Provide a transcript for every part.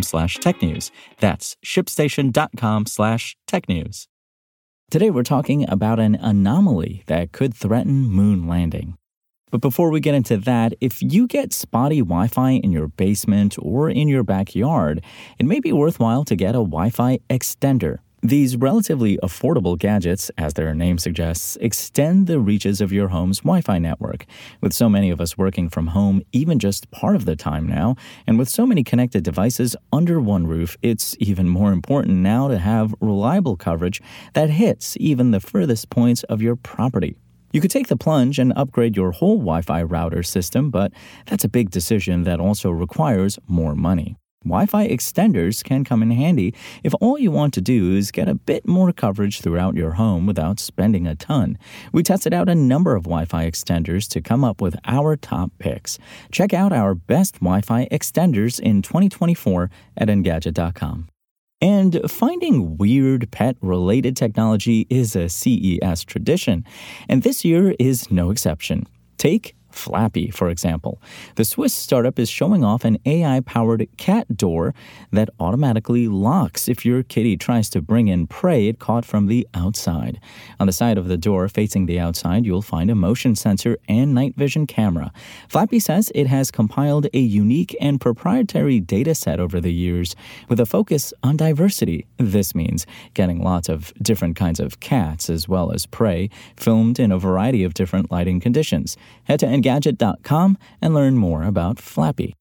slash technews. That's shipstation.com slash tech news. Today we're talking about an anomaly that could threaten moon landing. But before we get into that, if you get spotty Wi Fi in your basement or in your backyard, it may be worthwhile to get a Wi Fi extender. These relatively affordable gadgets, as their name suggests, extend the reaches of your home's Wi Fi network. With so many of us working from home even just part of the time now, and with so many connected devices under one roof, it's even more important now to have reliable coverage that hits even the furthest points of your property. You could take the plunge and upgrade your whole Wi Fi router system, but that's a big decision that also requires more money. Wi Fi extenders can come in handy if all you want to do is get a bit more coverage throughout your home without spending a ton. We tested out a number of Wi Fi extenders to come up with our top picks. Check out our best Wi Fi extenders in 2024 at Engadget.com. And finding weird pet related technology is a CES tradition, and this year is no exception. Take Flappy, for example. The Swiss startup is showing off an AI powered cat door that automatically locks if your kitty tries to bring in prey it caught from the outside. On the side of the door facing the outside, you'll find a motion sensor and night vision camera. Flappy says it has compiled a unique and proprietary data set over the years with a focus on diversity. This means getting lots of different kinds of cats as well as prey filmed in a variety of different lighting conditions. Head to Engadget.com and learn more about Flappy.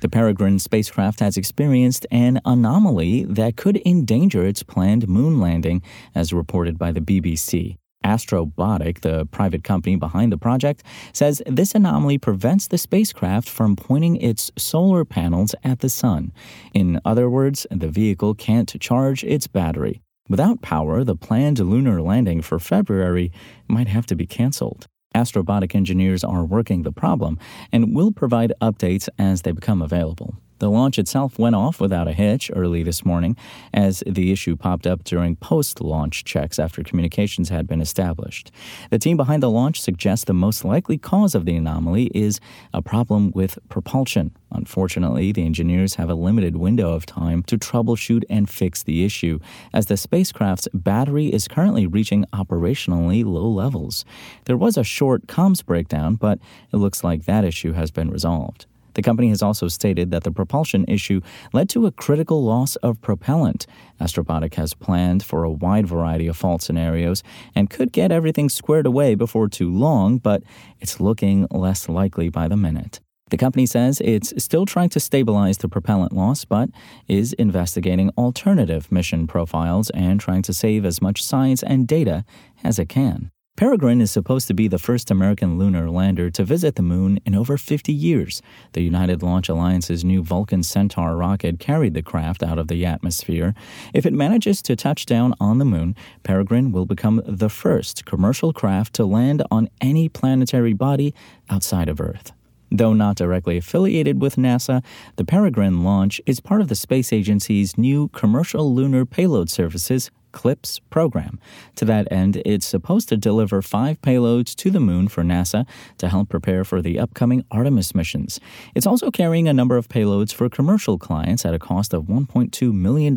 The Peregrine spacecraft has experienced an anomaly that could endanger its planned moon landing, as reported by the BBC. Astrobotic, the private company behind the project, says this anomaly prevents the spacecraft from pointing its solar panels at the sun. In other words, the vehicle can't charge its battery. Without power, the planned lunar landing for February might have to be canceled. Astrobotic engineers are working the problem and will provide updates as they become available. The launch itself went off without a hitch early this morning, as the issue popped up during post launch checks after communications had been established. The team behind the launch suggests the most likely cause of the anomaly is a problem with propulsion. Unfortunately, the engineers have a limited window of time to troubleshoot and fix the issue, as the spacecraft's battery is currently reaching operationally low levels. There was a short comms breakdown, but it looks like that issue has been resolved. The company has also stated that the propulsion issue led to a critical loss of propellant. Astrobotic has planned for a wide variety of fault scenarios and could get everything squared away before too long, but it's looking less likely by the minute. The company says it's still trying to stabilize the propellant loss, but is investigating alternative mission profiles and trying to save as much science and data as it can. Peregrine is supposed to be the first American lunar lander to visit the moon in over 50 years. The United Launch Alliance's new Vulcan Centaur rocket carried the craft out of the atmosphere. If it manages to touch down on the moon, Peregrine will become the first commercial craft to land on any planetary body outside of Earth. Though not directly affiliated with NASA, the Peregrine launch is part of the space agency's new Commercial Lunar Payload Services CLPS program. To that end, it's supposed to deliver five payloads to the moon for NASA to help prepare for the upcoming Artemis missions. It's also carrying a number of payloads for commercial clients at a cost of $1.2 million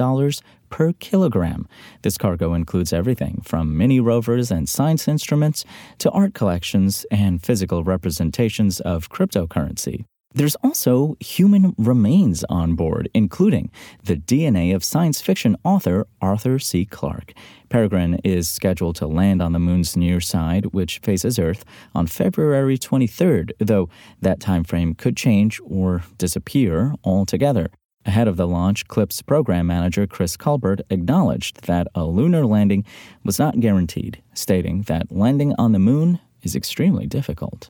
per kilogram. This cargo includes everything from mini rovers and science instruments to art collections and physical representations of cryptocurrency. There's also human remains on board, including the DNA of science fiction author Arthur C. Clarke. Peregrine is scheduled to land on the moon's near side, which faces Earth, on February 23rd, though that time frame could change or disappear altogether. Ahead of the launch, CLPS program manager Chris Culbert acknowledged that a lunar landing was not guaranteed, stating that landing on the moon is extremely difficult.